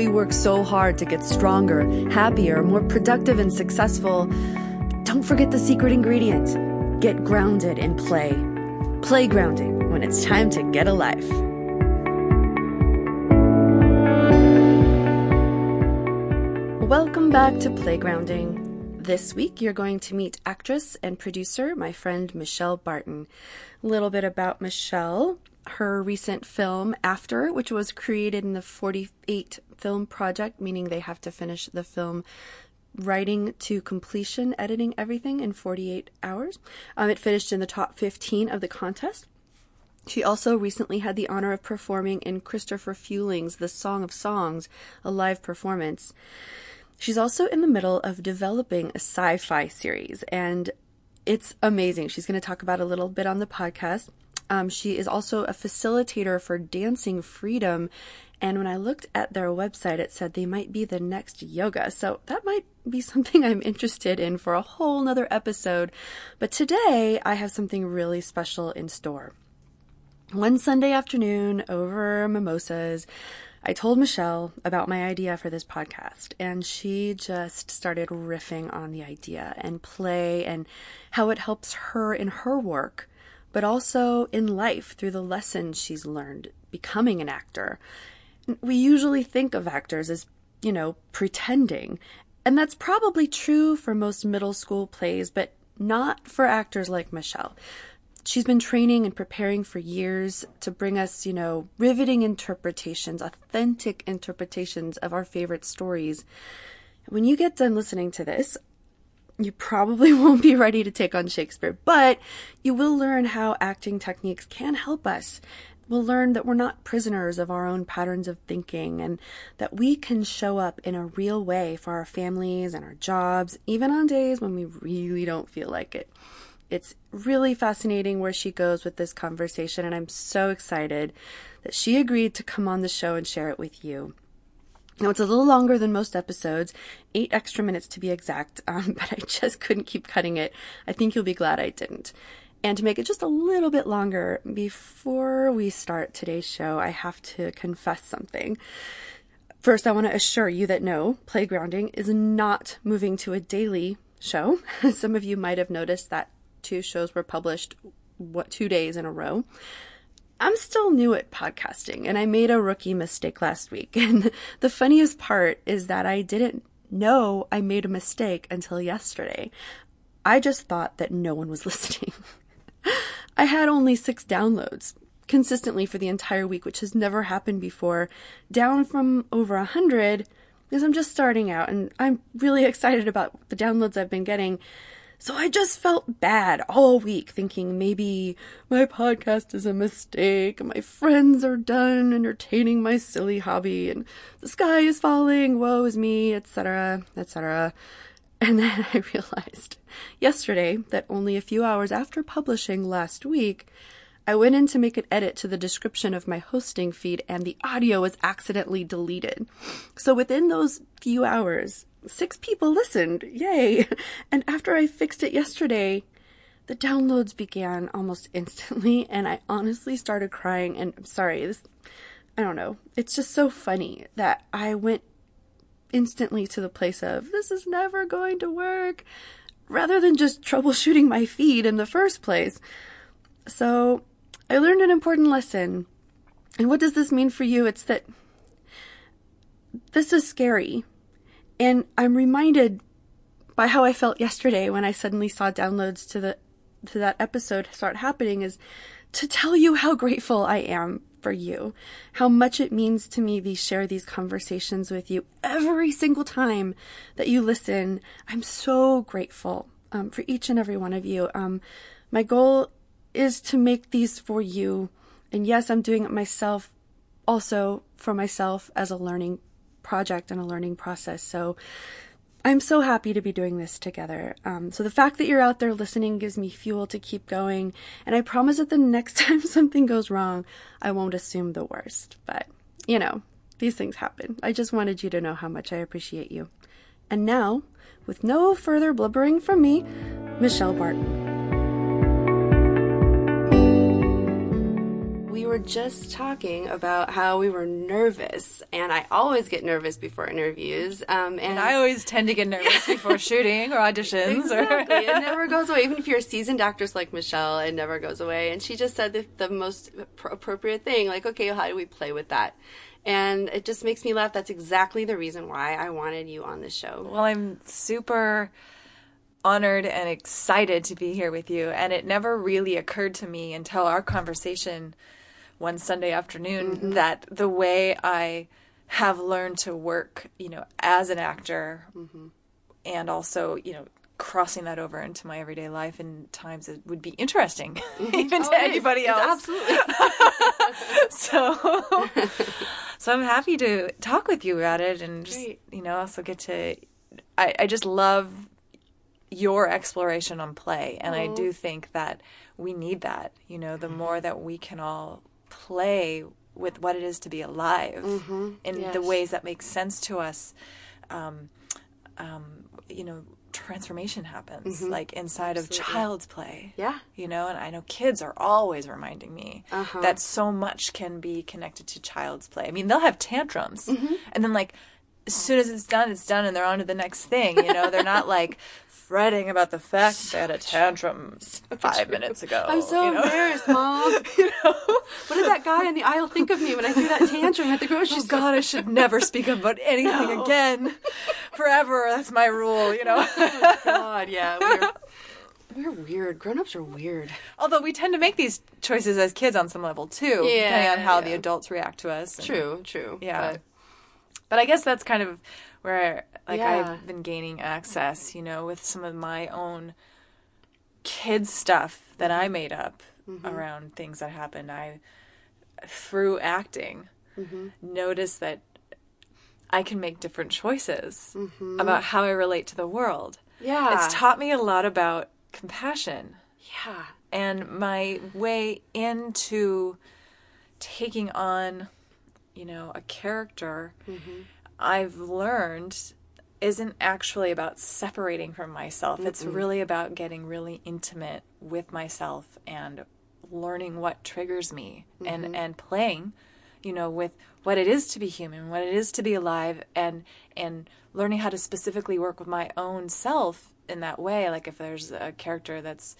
we work so hard to get stronger, happier, more productive, and successful, don't forget the secret ingredient get grounded in play. Play grounding when it's time to get a life. Welcome back to Playgrounding. This week, you're going to meet actress and producer, my friend Michelle Barton. A little bit about Michelle her recent film After, which was created in the 48 film project, meaning they have to finish the film writing to completion, editing everything in 48 hours. Um, it finished in the top 15 of the contest. She also recently had the honor of performing in Christopher Fewling's The Song of Songs, a live performance. She's also in the middle of developing a sci fi series, and it's amazing. She's going to talk about a little bit on the podcast. Um, she is also a facilitator for Dancing Freedom. And when I looked at their website, it said they might be the next yoga. So that might be something I'm interested in for a whole nother episode. But today I have something really special in store. One Sunday afternoon over mimosas, I told Michelle about my idea for this podcast, and she just started riffing on the idea and play and how it helps her in her work but also in life through the lessons she's learned becoming an actor. We usually think of actors as, you know, pretending. And that's probably true for most middle school plays, but not for actors like Michelle. She's been training and preparing for years to bring us, you know, riveting interpretations, authentic interpretations of our favorite stories. When you get done listening to this, you probably won't be ready to take on Shakespeare, but you will learn how acting techniques can help us. We'll learn that we're not prisoners of our own patterns of thinking and that we can show up in a real way for our families and our jobs, even on days when we really don't feel like it. It's really fascinating where she goes with this conversation, and I'm so excited that she agreed to come on the show and share it with you. Now, it's a little longer than most episodes, eight extra minutes to be exact, um, but I just couldn't keep cutting it. I think you'll be glad I didn't. And to make it just a little bit longer, before we start today's show, I have to confess something. First, I want to assure you that no, Playgrounding is not moving to a daily show. Some of you might have noticed that two shows were published, what, two days in a row. I'm still new at podcasting and I made a rookie mistake last week. And the funniest part is that I didn't know I made a mistake until yesterday. I just thought that no one was listening. I had only six downloads consistently for the entire week, which has never happened before, down from over a hundred because I'm just starting out and I'm really excited about the downloads I've been getting. So I just felt bad all week thinking maybe my podcast is a mistake, my friends are done entertaining my silly hobby, and the sky is falling, woe is me, etc., etc. And then I realized yesterday that only a few hours after publishing last week, I went in to make an edit to the description of my hosting feed and the audio was accidentally deleted. So within those few hours, six people listened. Yay. And after I fixed it yesterday, the downloads began almost instantly and I honestly started crying and I'm sorry, this I don't know. It's just so funny that I went instantly to the place of this is never going to work rather than just troubleshooting my feed in the first place. So, I learned an important lesson. And what does this mean for you? It's that this is scary. And I'm reminded by how I felt yesterday when I suddenly saw downloads to the to that episode start happening is to tell you how grateful I am for you, how much it means to me to share these conversations with you every single time that you listen. I'm so grateful um, for each and every one of you. Um, my goal is to make these for you, and yes, I'm doing it myself, also for myself as a learning project and a learning process. So I'm so happy to be doing this together. Um, so the fact that you're out there listening gives me fuel to keep going. And I promise that the next time something goes wrong, I won't assume the worst. But, you know, these things happen. I just wanted you to know how much I appreciate you. And now, with no further blubbering from me, Michelle Barton. Were just talking about how we were nervous, and I always get nervous before interviews. Um, and, And I always tend to get nervous before shooting or auditions. Exactly. Or it never goes away. Even if you're a seasoned actress like Michelle, it never goes away. And she just said the, the most pr- appropriate thing like, okay, how do we play with that? And it just makes me laugh. That's exactly the reason why I wanted you on the show. Well, I'm super honored and excited to be here with you. And it never really occurred to me until our conversation one Sunday afternoon mm-hmm. that the way I have learned to work, you know, as an actor mm-hmm. and also, you know, crossing that over into my everyday life in times it would be interesting mm-hmm. even oh, to Oh, is. anybody It's else. Absolutely. so so i'm happy to talk with you about it and just Great. you know also get to I, I just love your exploration on play and i do oh. think that we need that you know the more that we can all play with what it is to be alive in Yes. the ways that make sense to us um, um, you know transformation happens like inside of child's play Yeah. you know and i know kids are always reminding me Uh-huh. that so much can be connected to child's play i mean they'll have tantrums Mm-hmm. and then like as soon as it's done it's done and they're on to the next thing you know they're not like fretting about the fact that they had a tantrum five minutes ago I'm so you know? embarrassed, Mom. you know What did that guy in the aisle think of me when I threw that tantrum at the grocery Oh store? God, I should never speak about anything again, forever. That's my rule, you know. Oh, God, yeah. We're, we're weird. Grown ups are weird. Although we tend to make these choices as kids on some level too, Yeah, depending on how the adults react to us. and- True, true. Yeah. But, But I guess that's kind of where like Yeah. I've been gaining access, you know, with some of my own kid stuff that I mm-hmm. made up mm-hmm. around things that happened. I through acting mm-hmm. noticed that I can make different choices about how I relate to the world. yeah. It's taught me a lot about compassion yeah. and my way into taking on you know a character mm-hmm. i've learned isn't actually about separating from myself. It's really about getting really intimate with myself and learning what triggers me and mm-hmm. and playing you know with what it is to be human what it is to be alive and and learning how to specifically work with my own self in that way. Like if there's a character that's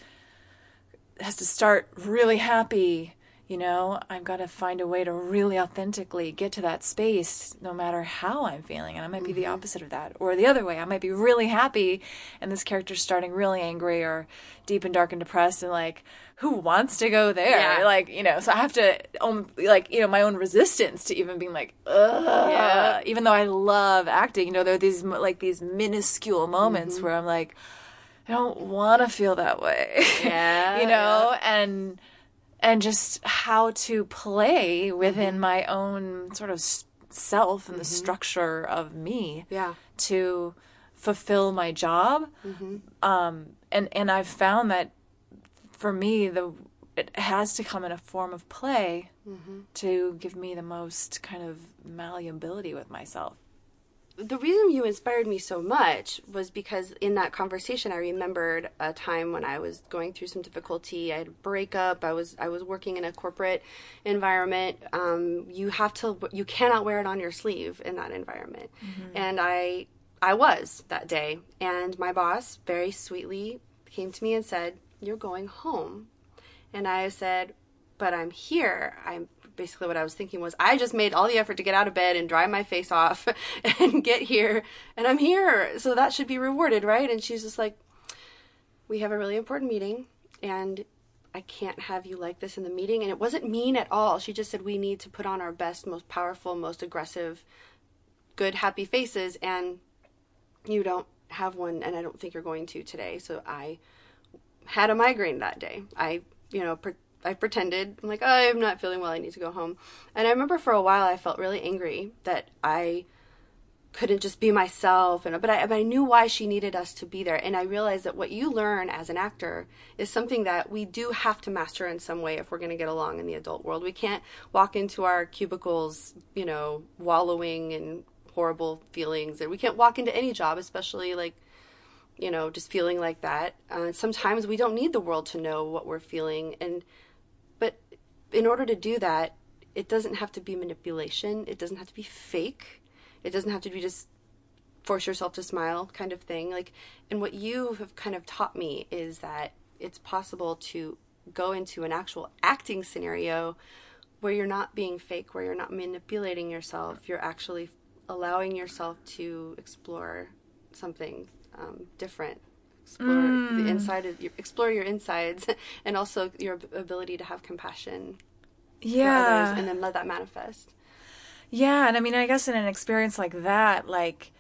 has to start really happy you know i've got to find a way to really authentically get to that space no matter how i'm feeling and i might be the opposite of that or the other way i might be really happy and this character's starting really angry or deep and dark and depressed and like who wants to go there Yeah. like you know so i have to um, like you know my own resistance to even being like Ugh. Yeah. even though i love acting you know there are these like these minuscule moments Mm-hmm. where i'm like I don't want to feel that way. Yeah, you know, and and just how to play within Mm-hmm. my own sort of self and the structure of me Yeah. to fulfill my job. Mm-hmm. Um, and and I've found that for me, the it has to come in a form of play Mm-hmm. to give me the most kind of malleability with myself. The reason you inspired me so much was because in that conversation I remembered a time when I was going through some difficulty. I had a breakup. I was I was working in a corporate environment. Um, you have to you cannot wear it on your sleeve in that environment. And I I was that day. And my boss very sweetly came to me and said, "You're going home." And I said, but I'm here. I'm basically what I was thinking was I just made all the effort to get out of bed and dry my face off and get here and I'm here. So that should be rewarded, right? And she's just like, we have a really important meeting and I can't have you like this in the meeting. And it wasn't mean at all. She just said, we need to put on our best, most powerful, most aggressive, good, happy faces. And you don't have one. And I don't think you're going to today. So I had a migraine that day. I, you know, pre- I pretended. I'm like, oh, I'm not feeling well. I need to go home. And I remember for a while I felt really angry that I couldn't just be myself. And but I, but I knew why she needed us to be there. And I realized that what you learn as an actor is something that we do have to master in some way if we're going to get along in the adult world. We can't walk into our cubicles, you know, wallowing in horrible feelings, and we can't walk into any job, especially like you know, just feeling like that. Uh, sometimes we don't need the world to know what we're feeling, and in order to do that, it doesn't have to be manipulation. It doesn't have to be fake. It doesn't have to be just force yourself to smile kind of thing. Like, and what you have kind of taught me is that it's possible to go into an actual acting scenario where you're not being fake, where you're not manipulating yourself. You're actually allowing yourself to explore something um, different explore mm. the inside of your explore your insides and also your ability to have compassion yeah others, and then let that manifest yeah and i mean i guess in an experience like that like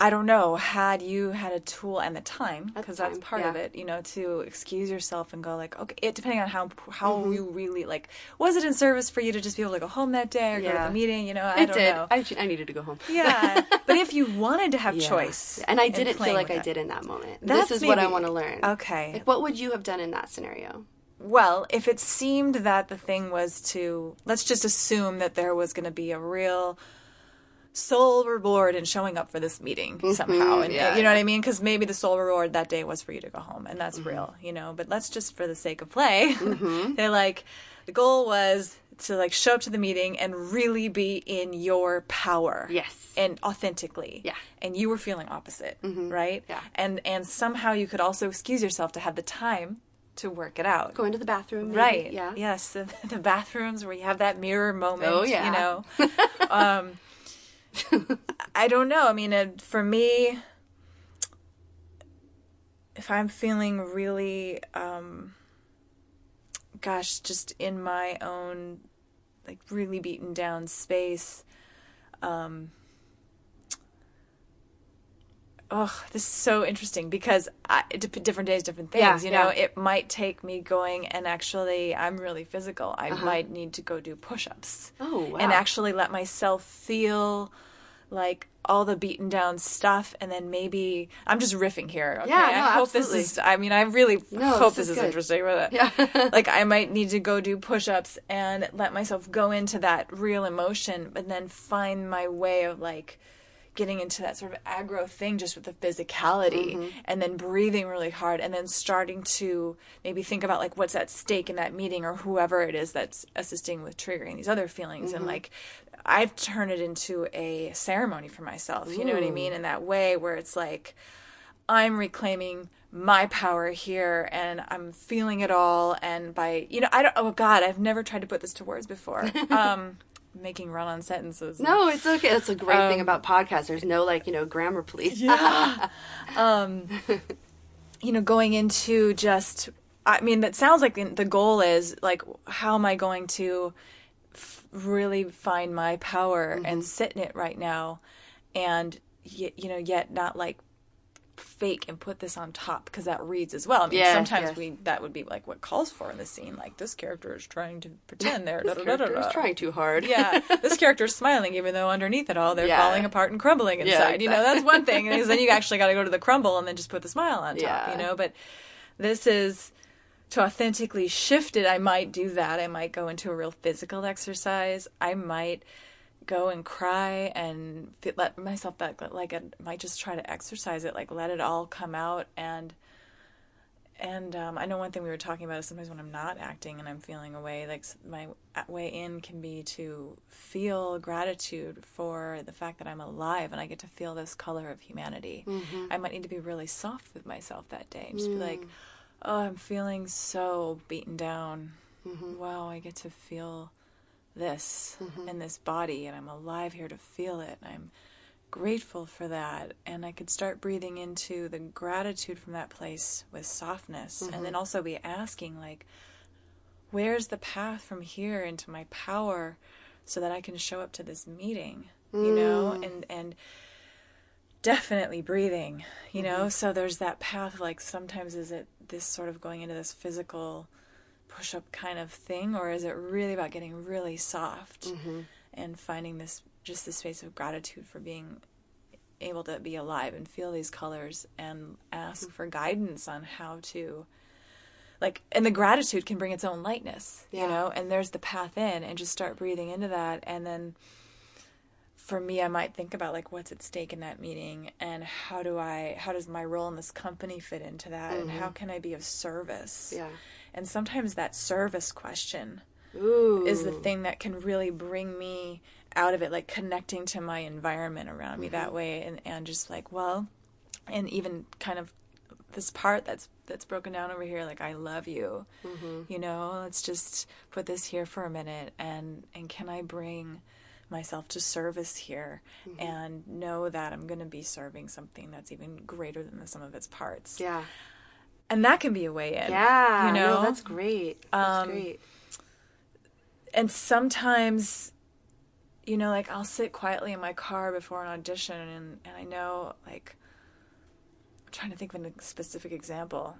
I don't know, had you had a tool and the time, because that's part yeah. of it, you know, to excuse yourself and go like, okay, it, depending on how how mm-hmm. you really like, was it in service for you to just be able to go home that day or yeah. go to the meeting? You know, I it don't did. know. I, I needed to go home. Yeah, but if you wanted to have yeah. choice, and I didn't feel like I did in that moment, that's this is maybe, what I want to learn. Okay, like, what would you have done in that scenario? Well, if it seemed that the thing was to, let's just assume that there was going to be a real soul reward in showing up for this meeting mm-hmm, somehow. And yeah, you know what I mean? Because maybe the soul reward that day was for you to go home, and that's mm-hmm. real, you know. But let's just, for the sake of play, mm-hmm. they're like, the goal was to like show up to the meeting and really be in your power. Yes. And authentically. Yeah. And you were feeling opposite, mm-hmm. right? Yeah. And and somehow you could also excuse yourself to have the time to work it out. Go into the bathroom. Maybe. Right. Yeah. Yes. The, the, bathrooms where you have that mirror moment. Oh yeah. You know. um, I don't know. I mean, for me, if I'm feeling really, um, gosh, just in my own, like, really beaten down space, um, oh, this is so interesting because I, different days, different things. Yeah, you know, yeah. it might take me going and actually, I'm really physical. I uh-huh. might need to go do push ups. Oh, wow. And actually let myself feel like all the beaten down stuff and then maybe I'm just riffing here. Okay? Yeah, no, I hope absolutely. this is I mean I really no, hope this this is, interesting it. Yeah. like I might need to go do push-ups and let myself go into that real emotion but then find my way of like getting into that sort of aggro thing just with the physicality mm-hmm. and then breathing really hard and then starting to maybe think about like what's at stake in that meeting or whoever it is that's assisting with triggering these other feelings mm-hmm. and like I've turned it into a ceremony for myself. You know what I mean? In that way where it's like I'm reclaiming my power here and I'm feeling it all and by you know I don't oh god I've never tried to put this to words before um making run on sentences. No it's okay. That's a great um, thing about podcasts. There's no like you know grammar police yeah. Um you know going into just I mean that sounds like the goal is like how am I going to really find my power mm-hmm. and sit in it right now? And you know yet not like fake and put this on top because that reads as well. I mean, yes, sometimes yes. we that would be like what calls for in the scene. Like this character is trying to pretend they're this character is trying too hard. yeah, this character is smiling even though underneath it all they're yeah. falling apart and crumbling inside. Yeah, exactly. You know, that's one thing. Because then you actually got to go to the crumble and then just put the smile on top. Yeah. You know, but this is to authentically shift it, I might do that. I might go into a real physical exercise. I might go and cry and let myself back like I might just try to exercise it, like let it all come out and and um, I know one thing we were talking about is sometimes when I'm not acting and I'm feeling away, like my way in can be to feel gratitude for the fact that I'm alive and I get to feel this color of humanity. Mm-hmm. I might need to be really soft with myself that day and just mm. be like, mm oh, I'm feeling so beaten down. Mm-hmm. Wow, I get to feel this mm-hmm. in this body, and I'm alive here to feel it. And I'm grateful for that. And I could start breathing into the gratitude from that place with softness, mm-hmm. and then also be asking, like, where's the path from here into my power so that I can show up to this meeting, you know? Mm. And, and, definitely breathing you know mm-hmm. so there's that path like sometimes is it this sort of going into this physical push up kind of thing or is it really about getting really soft mm-hmm. and finding this just this space of gratitude for being able to be alive and feel these colors and ask mm-hmm. for guidance on how to like and the gratitude can bring its own lightness yeah. you know and there's the path in and just start breathing into that and then for me i might think about like what's at stake in that meeting and how do i how does my role in this company fit into that mm-hmm. and how mm-hmm. can i be of service yeah and sometimes that service question Ooh. is the thing that can really bring me out of it, like connecting to my environment around me that way, and and just like well, and even kind of this part that's that's broken down over here like i love you you know let's just put this here for a minute and and can i bring myself to service here and know that i'm going to be serving something that's even greater than the sum of its parts Yeah. and that can be a way in Yeah. you know No, that's great. That's Um, great. and sometimes you know like i'll sit quietly in my car before an audition and, and i know like i'm trying to think of a specific example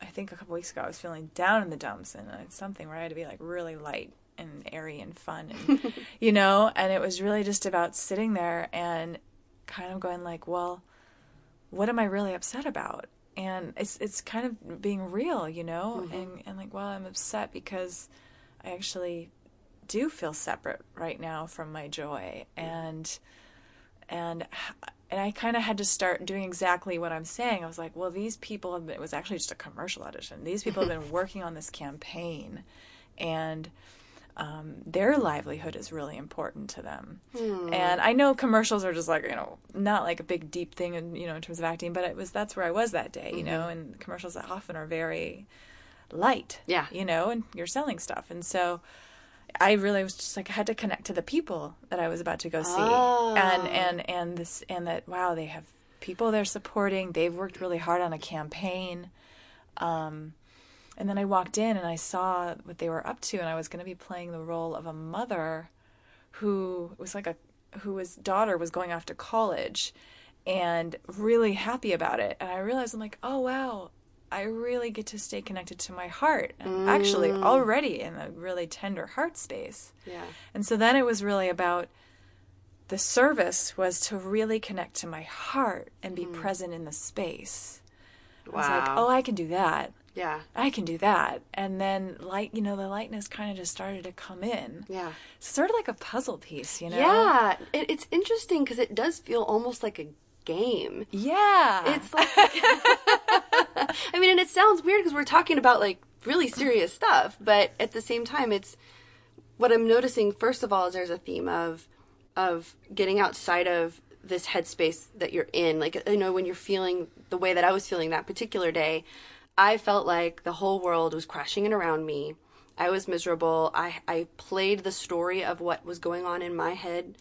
i think a couple weeks ago i was feeling down in the dumps and it's something where i had to be like really light and airy and fun and you know and it was really just about sitting there and kind of going like well what am i really upset about and it's it's kind of being real you know mm-hmm. and and like well i'm upset because i actually do feel separate right now from my joy and and and I kind of had to start doing exactly what I'm saying. I was like, well, these people have been, it was actually just a commercial audition. These people have been working on this campaign and um, their livelihood is really important to them. And I know commercials are just like, you know, not like a big deep thing in, you know, in terms of acting, but it was, that's where I was that day, you know, and commercials often are very light, Yeah. you know, and you're selling stuff. And so, I really was just like I had to connect to the people that I was about to go see, and and and this and that wow they have people they're supporting. They've worked really hard on a campaign, um, and then I walked in and I saw what they were up to, and I was going to be playing the role of a mother who was like a who whose daughter was going off to college, and really happy about it. And I realized I'm like oh wow I really get to stay connected to my heart. I'm actually mm. already in a really tender heart space. Yeah. And so then it was really about the service was to really connect to my heart and be mm. present in the space. I was like, Wow. oh, I can do that. Yeah. I can do that. And then light, you know, the lightness kind of just started to come in. Yeah. It's sort of like a puzzle piece, you know? Yeah. It, it's interesting because it does feel almost like a game. Yeah. It's like, I mean, and it sounds weird because we're talking about like really serious stuff, but at the same time, it's what I'm noticing. First of all, is there's a theme of of getting outside of this headspace that you're in. Like, you know, when you're feeling the way that I was feeling that particular day, I felt like the whole world was crashing in around me. I was miserable. I I played the story of what was going on in my head.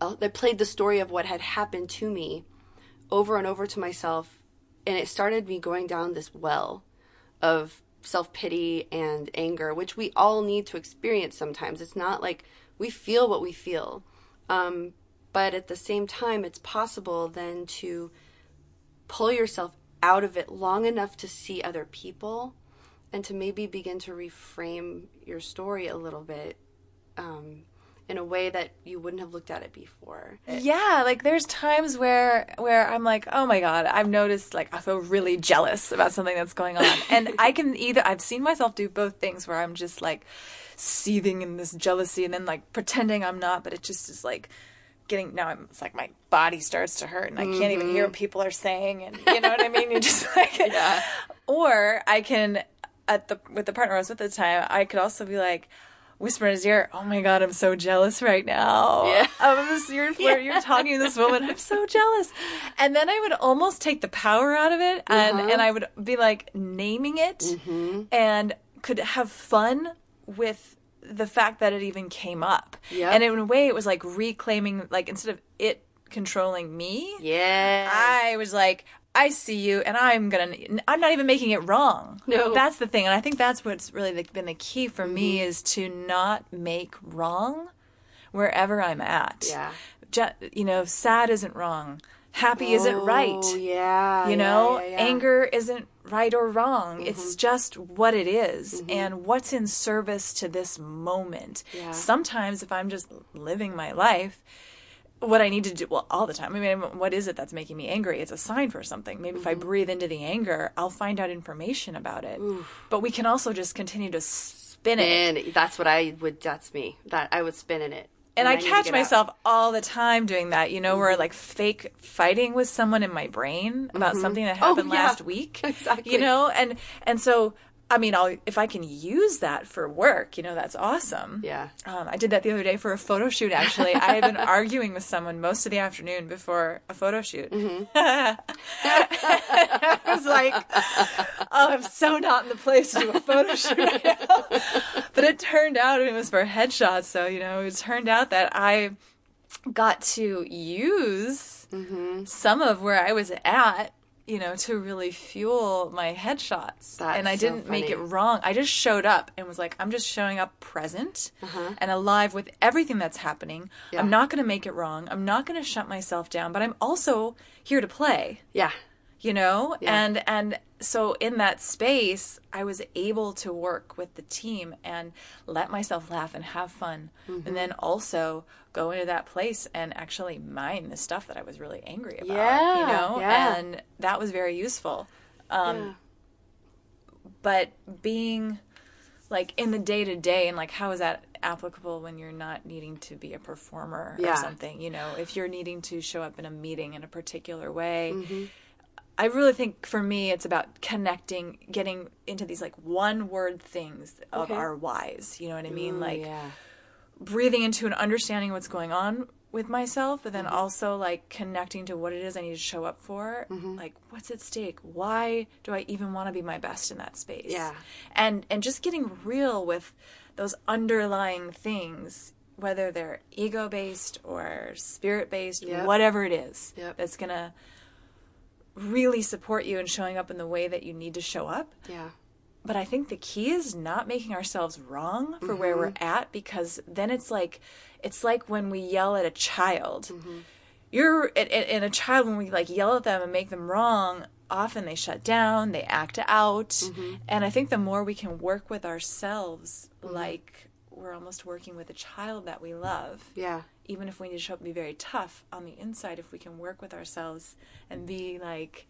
I played the story of what had happened to me over and over to myself and it started me going down this well of self-pity and anger which we all need to experience sometimes it's not like we feel what we feel um, but at the same time it's possible then to pull yourself out of it long enough to see other people and to maybe begin to reframe your story a little bit um, in a way that you wouldn't have looked at it before. Yeah, like there's times where where I'm like, oh my god, I've noticed like I feel really jealous about something that's going on, and I can either I've seen myself do both things where I'm just like seething in this jealousy, and then like pretending I'm not, but it just is like getting now I'm it's like my body starts to hurt and I can't even hear what people are saying, and you know what I mean? You just like Yeah. or I can at the with the partner I was with at the time, I could also be like whisper in his ear, "Oh my god, I'm so jealous right now. Yeah. I'm this, you're flirt, you're talking to this woman. I'm so jealous." And then I would almost take the power out of it, and Uh-huh. and I would be like naming it, Mm-hmm. and could have fun with the fact that it even came up. Yep. And in a way, it was like reclaiming, like instead of it controlling me, yeah I was like, I see you, and I'm gonna. I'm not even making it wrong. No. that's the thing, and I think that's what's really the, been the key for Mm-hmm. me is to not make wrong wherever I'm at. Yeah. You know, sad isn't wrong. Happy isn't right. Oh, yeah. You yeah, know, yeah, yeah. anger isn't right or wrong. It's Mm-hmm. just what it is and what's in service to this moment. Yeah. Sometimes, if I'm just living my life, what I need to do, well, all the time. I mean, what is it that's making me angry? It's a sign for something. Maybe if I Mm-hmm. breathe into the anger, I'll find out information about it. But we can also just continue to spin it. And that's what I would. That's me. That I would spin in it. And I need catch get out. myself all the time doing that, you know, where Mm-hmm. like fake fighting with someone in my brain about something that Oh, happened yeah. last week. Exactly. You know, and and so I mean, I'll if I can use that for work, you know, that's awesome. Yeah. Um, I did that the other day for a photo shoot. Actually, I had been arguing with someone most of the afternoon before a photo shoot. Mm-hmm. I was like, "Oh, I'm so not in the place to do a photo shoot." right now. but it turned out it was for headshots, so you know, it turned out that I got to use Mm-hmm. some of where I was at. You know, to really fuel my headshots. That's and I didn't make it wrong. I just showed up and was like, I'm just showing up present and alive with everything that's happening. Uh-huh. Yeah. I'm not going to make it wrong. I'm not going to shut myself down, but I'm also here to play, Yeah. you know? Yeah. And and so in that space, I was able to work with the team and let myself laugh and have fun. Mm-hmm. And then also go into that place and actually mine the stuff that I was really angry about, Yeah, you know? yeah. And that was very useful yeah. but being like in the day to day and like how is that applicable when you're not needing to be a performer Yeah. or something you know if you're needing to show up in a meeting in a particular way Mm-hmm. i really think for me it's about connecting getting into these like one word things of Okay. our whys you know what i mean Ooh, like yeah. Breathing into and understanding what's going on with myself, but then Mm-hmm. also like connecting to what it is I need to show up for. Mm-hmm. Like, what's at stake? Why do I even want to be my best in that space? Yeah. and and just getting real with those underlying things, whether they're ego based or spirit based, Yep. whatever it is, Yep. that's gonna really support you in showing up in the way that you need to show up Yeah. But I think the key is not making ourselves wrong for where mm-hmm. we're at because then it's like it's like when we yell at a child. Mm-hmm. You're in, a child when we like yell at them and make them wrong. Often they shut down, they act out, mm-hmm. and I think the more we can work with ourselves, like we're almost working with a child that we love Yeah. even if we need to show up and be very tough on the inside, if we can work with ourselves and be like,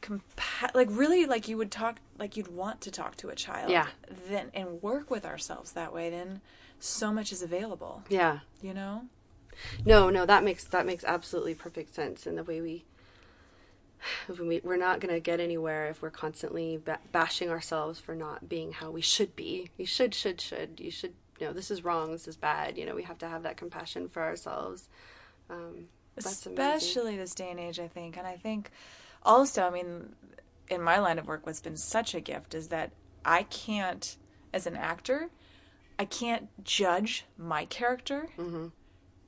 compa- like really like you would talk, like you'd want to talk to a child, Yeah. Then and work with ourselves that way, then so much is available, Yeah. you know. No, no, that makes that makes absolutely perfect sense. in the way we, we we're not gonna get anywhere if we're constantly ba- bashing ourselves for not being how we should be. You should, should, should. You should. You know, this is wrong. This is bad. You know, we have to have that compassion for ourselves. Um, especially this day and age i think and i think also i mean in my line of work what's been such a gift is that i can't as an actor i can't judge my character Mm-hmm.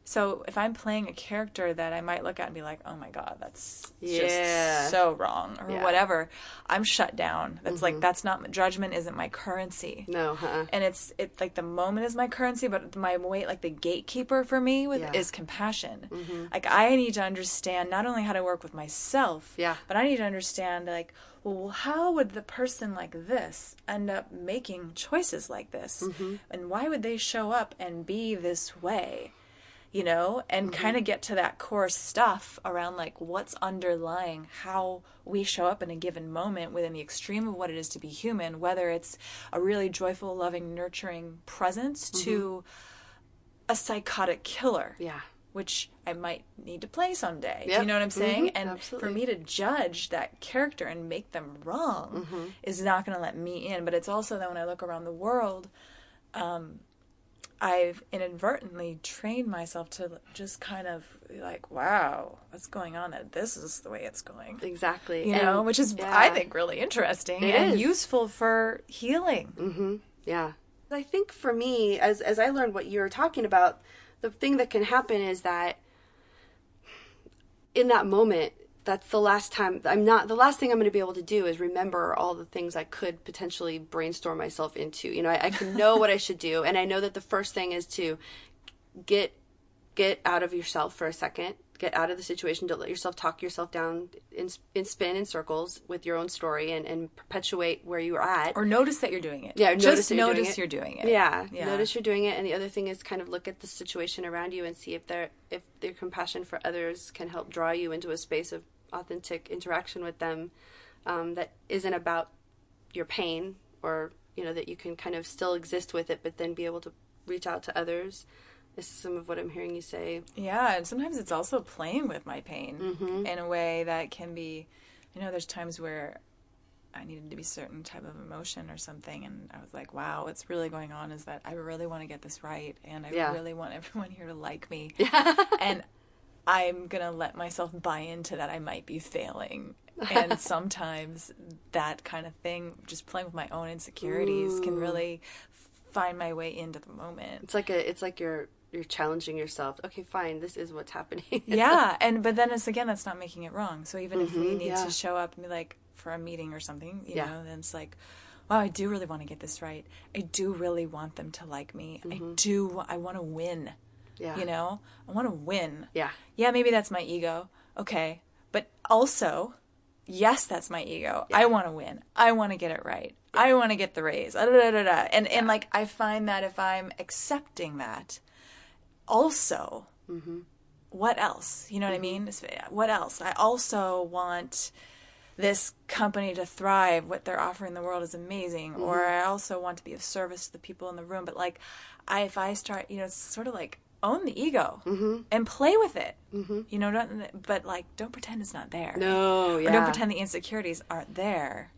So if i'm playing a character that i might look at and be like oh my god that's Yeah. just so wrong or Yeah. Mm-hmm. whatever i'm shut down that's like that's not judgment isn't my currency No, huh? and it's it's like the moment is my currency but my weight like the gatekeeper for me with Yeah. is compassion like i need to understand not only how to work with myself Yeah. but i need to understand like well how would the person like this end up making choices like this and why would they show up and be this way you know, and kind of get to that core stuff around like what's underlying how we show up in a given moment within the extreme of what it is to be human, whether it's a really joyful, loving, nurturing presence to a psychotic killer, Yeah. which I might need to play someday. Do Yep. you know what I'm saying? Mhm. And Absolutely. for me to judge that character and make them wrong Mm-hmm. is not going to let me in. But it's also that when I look around the world, um, I've inadvertently trained myself to just kind of be like, wow, what's going on? That this is the way it's going. Exactly. You And- know, which is, yeah. I think, really interesting It and is. useful for healing. Mm-hmm. Yeah. I think for me, as as I learned what you were talking about, the thing that can happen is that in that moment, that's the last time I'm not the last thing I'm going to be able to do is remember all the things I could potentially brainstorm myself into. You know, I, I can know what I should do, and I know that the first thing is to get get out of yourself for a second get out of the situation don't let yourself talk yourself down in, in spin in circles with your own story and, and perpetuate where you are at Or notice that you're doing it. Yeah, notice just that you're notice it. you're doing it. yeah, Yeah. notice you're doing it and the other thing is kind of look at the situation around you and see if there if their compassion for others can help draw you into a space of authentic interaction with them um, that isn't about your pain or you know that you can kind of still exist with it but then be able to reach out to others This is some of what i'm hearing you say Yeah, and sometimes it's also playing with my pain Mm-hmm. in a way that can be, you know, there's times where I needed to be certain type of emotion or something, and I was like, wow, what's really going on is that I really want to get this right, and I Yeah. really want everyone here to like me, and I'm gonna let myself buy into that I might be failing. And sometimes that kind of thing, just playing with my own insecurities, can really find my way into the moment. It's like a it's like you're you're challenging yourself. Okay, fine, this is what's happening. yeah, and but then it's again that's not making it wrong. So even if we mm-hmm, need yeah. to show up and be like for a meeting or something, you Yeah. know, then it's like, wow, I do really want to get this right. I do really want them to like me. I mm-hmm. do. I want to win. Mm-hmm. yeah. You know, I want to win. Yeah. Yeah, maybe that's my ego. Okay, but also, yes, that's my ego. I want to win. I want to get it right. I want to get the raise. Da, da, da, da, da. And and like I find that if I'm accepting that, also, mm-hmm. what else? You know what I mm-hmm. mean? Uh, what else? I also want this company to thrive. What they're offering the world is amazing. Mm-hmm. Or I also want to be of service to the people in the room. But like, I if I start, you know, it's sort of like own the ego and play with it. You know, don't, but like, don't pretend it's not there. No, Or yeah. don't pretend the insecurities aren't there.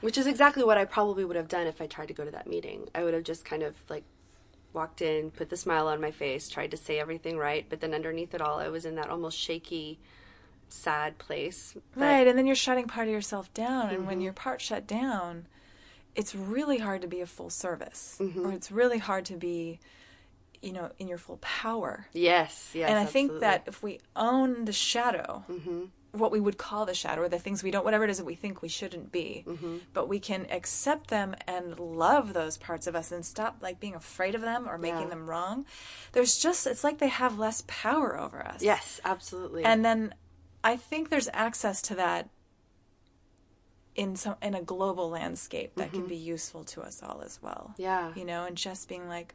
Which is exactly what I probably would have done if I tried to go to that meeting. I would have just kind of like walked in, put the smile on my face, tried to say everything right, but then underneath it all, I was in that almost shaky, sad place. that- Right, and then you're shutting part of yourself down, and Mm-hmm. when your part shut down, it's really hard to be a full service, Mm-hmm. or it's really hard to be, you know, in your full power. Yes, yes. and I think absolutely. that if we own the shadow, Mm-hmm. what we would call the shadow, or the things we don't, whatever it is that we think we shouldn't be, Mm-hmm. but we can accept them and love those parts of us and stop like being afraid of them or making Yeah. them wrong. There's just, it's like they have less power over us. Yes, absolutely. And then I think there's access to that in some in a global landscape that can be useful to us all as well. Mm-hmm. Yeah. You know, and just being like,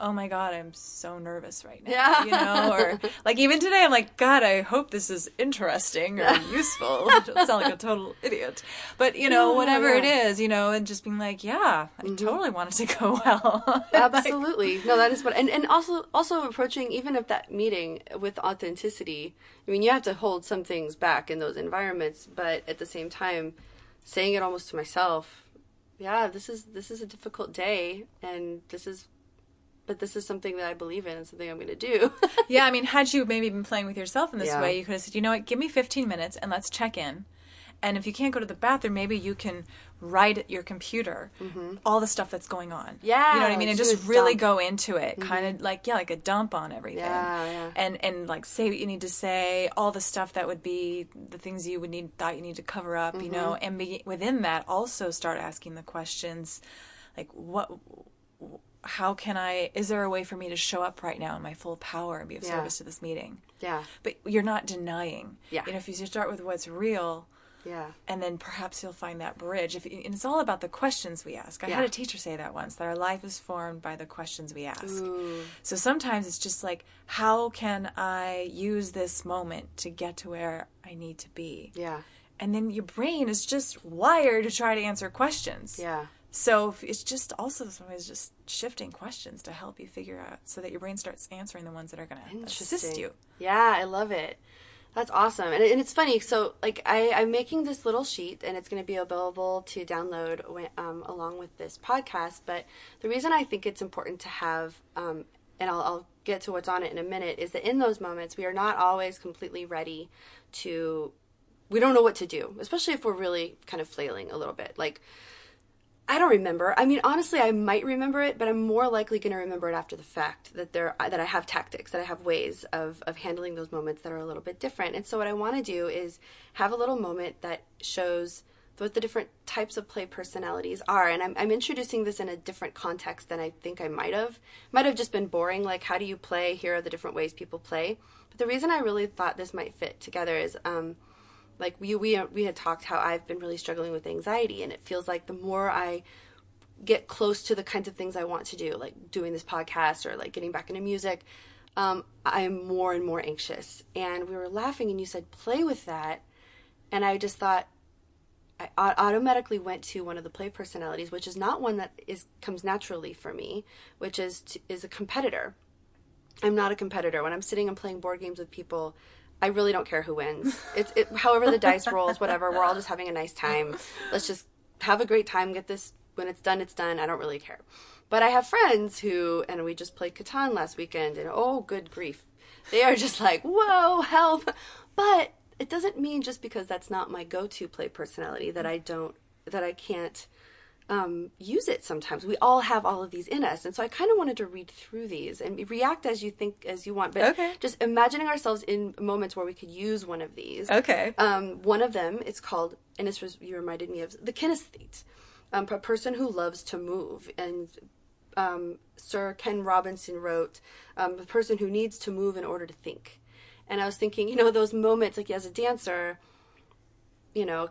oh my god, I'm so nervous right now. Yeah. You know, or like even today, I'm like, God, I hope this is interesting or useful. I don't sound like a total idiot, but you know, Yeah, whatever yeah. it is, you know, and just being like, yeah, I mm-hmm. totally want it to go well. Absolutely. no, that is what and, and also also approaching even of that meeting with authenticity. I mean you have to hold some things back in those environments, but at the same time saying it almost to myself, yeah, this is this is a difficult day and this is but this is something that I believe in and something I'm gonna do. Yeah, I mean, had you maybe been playing with yourself in this Yeah. way, you could have said, you know what, give me 15 minutes and let's check in. And if you can't go to the bathroom, maybe you can write at your computer all the stuff that's going on. Yeah, you know what I mean, and just really dump. go into it, kind of like yeah, like a dump on everything. Yeah, yeah. And and like say what you need to say, all the stuff that would be the things you would need thought you need to cover up, you know, Mm-hmm. and be, within that also start asking the questions, like what how can I? Is there a way for me to show up right now in my full power and be of Yeah. service to this meeting? yeah. But you're not denying. Yeah. You know, if you start with what's real, Yeah. and then perhaps you'll find that bridge. If and it's all about the questions we ask. I Yeah. had a teacher say that once that our life is formed by the questions we ask. Ooh. So sometimes it's just like, how can I use this moment to get to where I need to be? Yeah. And then your brain is just wired to try to answer questions. Yeah. So it's just also sometimes just shifting questions to help you figure out so that your brain starts answering the ones that are going to assist you. Yeah, I love it. That's awesome. And, and it's funny. So, like, I, I'm making this little sheet and it's going to be available to download when, um, along with this podcast. But the reason I think it's important to have, um, and I'll, I'll get to what's on it in a minute, is that in those moments, we are not always completely ready to, we don't know what to do, especially if we're really kind of flailing a little bit. Like, I don't remember. I mean, honestly, I might remember it, but I'm more likely going to remember it after the fact that there that I have tactics, that I have ways of of handling those moments that are a little bit different. And so what I want to do is have a little moment that shows what the different types of play personalities are. And I'm, I'm introducing this in a different context than I think I might have. Might have just been boring, like how do you play? Here are the different ways people play. But the reason I really thought this might fit together is um, like we we we had talked how I've been really struggling with anxiety, and it feels like the more I get close to the kinds of things I want to do, like doing this podcast or like getting back into music, um, I am more and more anxious. And we were laughing, and you said play with that, and I just thought. I automatically went to one of the play personalities, which is not one that is comes naturally for me, which is to, is a competitor. I'm not a competitor. When I'm sitting and playing board games with people, I really don't care who wins. It's it, however the dice rolls, whatever. We're all just having a nice time. Let's just have a great time. Get this when it's done, it's done. I don't really care. But I have friends who, and we just played Catan last weekend, and oh, good grief, they are just like, whoa, help. But it doesn't mean just because that's not my go-to play personality that I don't that I can't um, use it sometimes. We all have all of these in us, and so I kind of wanted to read through these and react as you think as you want. But Okay. just imagining ourselves in moments where we could use one of these. Okay. Um, one of them, it's called, and it's was you reminded me of the kinesthete, um, a person who loves to move. And um, Sir Ken Robinson wrote, um, the person who needs to move in order to think. And I was thinking, you know, those moments, like as a dancer, you know,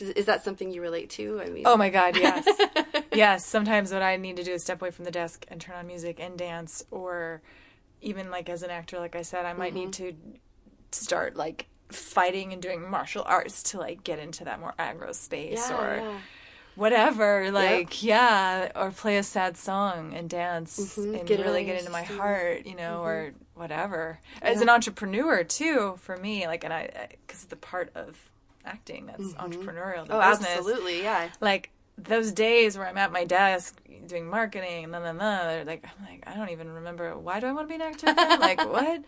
is that something you relate to? I mean, Oh my god, yes. yes, sometimes what I need to do is step away from the desk and turn on music and dance or even like as an actor like I said, I might need to start like fighting and doing martial arts to like get into that more aggro space yeah, or yeah. whatever like yeah or play a sad song and dance and Mm-hmm. Get really really get into my heart you know or whatever as an entrepreneur too for me like and i because the part of acting that's mm-hmm. entrepreneurial the Oh, business absolutely, yeah. like those days where I'm at my desk doing marketing and then then then like I'm like I don't even remember why do I want to be an actor again? like what?